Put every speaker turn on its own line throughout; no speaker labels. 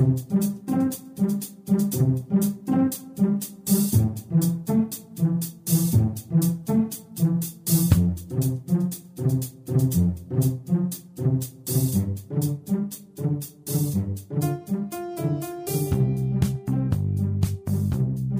thank you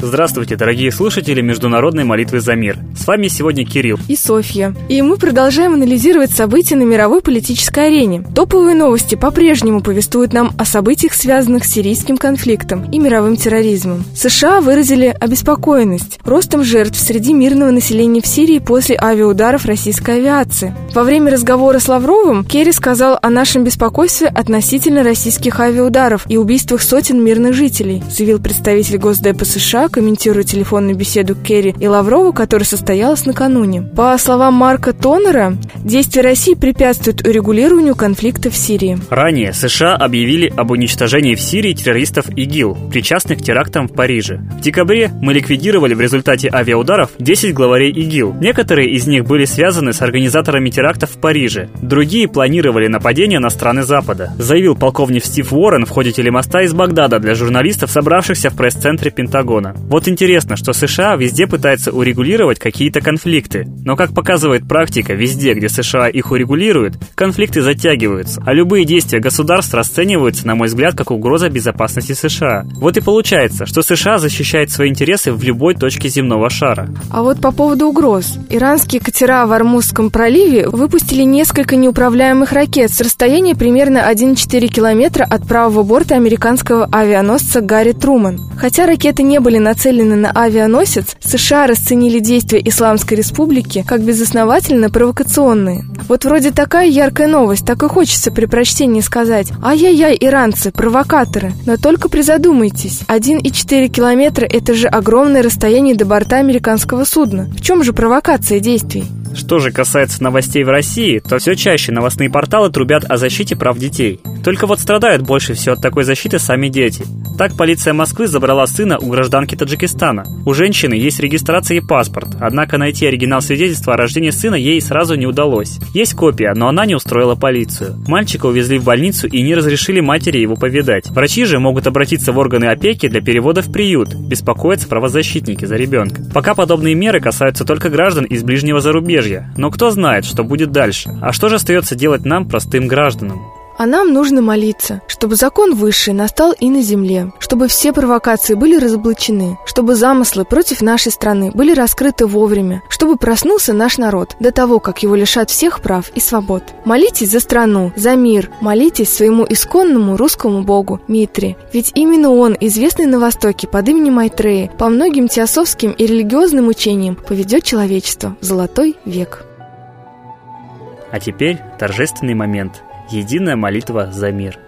Здравствуйте, дорогие слушатели Международной молитвы за мир. С вами сегодня Кирилл
и Софья. И мы продолжаем анализировать события на мировой политической арене. Топовые новости по-прежнему повествуют нам о событиях, связанных с сирийским конфликтом и мировым терроризмом. США выразили обеспокоенность ростом жертв среди мирного населения в Сирии после авиаударов российской авиации. Во время разговора с Лавровым Керри сказал о нашем беспокойстве относительно российских авиаударов и убийствах сотен мирных жителей, заявил представитель Госдепа США комментируя телефонную беседу Керри и Лаврова, которая состоялась накануне. По словам Марка Тонера, действия России препятствуют урегулированию конфликта в Сирии.
Ранее США объявили об уничтожении в Сирии террористов ИГИЛ, причастных к терактам в Париже. В декабре мы ликвидировали в результате авиаударов 10 главарей ИГИЛ. Некоторые из них были связаны с организаторами терактов в Париже. Другие планировали нападения на страны Запада, заявил полковник Стив Уоррен в ходе телемоста из Багдада для журналистов, собравшихся в пресс-центре Пентагона. Вот интересно, что США везде пытаются урегулировать какие-то конфликты, но как показывает практика, везде, где США их урегулируют, конфликты затягиваются, а любые действия государств расцениваются, на мой взгляд, как угроза безопасности США. Вот и получается, что США защищает свои интересы в любой точке земного шара.
А вот по поводу угроз. Иранские катера в Армузском проливе выпустили несколько неуправляемых ракет с расстояния примерно 1,4 километра от правого борта американского авианосца Гарри Труман. Хотя ракеты не были нацелены на авианосец, США расценили действия Исламской Республики как безосновательно провокационные. Вот вроде такая яркая новость, так и хочется при прочтении сказать «Ай-яй-яй, иранцы, провокаторы». Но только призадумайтесь, 1,4 километра – это же огромное расстояние до борта американского судна. В чем же провокация действий?
Что же касается новостей в России, то все чаще новостные порталы трубят о защите прав детей. Только вот страдают больше всего от такой защиты сами дети. Так полиция Москвы забрала сына у гражданки Таджикистана. У женщины есть регистрация и паспорт, однако найти оригинал свидетельства о рождении сына ей сразу не удалось. Есть копия, но она не устроила полицию. Мальчика увезли в больницу и не разрешили матери его повидать. Врачи же могут обратиться в органы опеки для перевода в приют, беспокоятся правозащитники за ребенка. Пока подобные меры касаются только граждан из ближнего зарубежья, но кто знает, что будет дальше. А что же остается делать нам, простым гражданам?
А нам нужно молиться, чтобы закон высший настал и на земле, чтобы все провокации были разоблачены, чтобы замыслы против нашей страны были раскрыты вовремя, чтобы проснулся наш народ до того, как его лишат всех прав и свобод. Молитесь за страну, за мир, молитесь своему исконному русскому богу Митре, ведь именно он, известный на Востоке под именем Майтрея, по многим теософским и религиозным учениям поведет человечество в золотой век.
А теперь торжественный момент – Единая молитва за мир –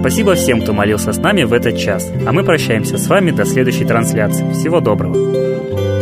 Спасибо всем, кто молился с нами в этот час. А мы прощаемся с вами до следующей трансляции. Всего доброго.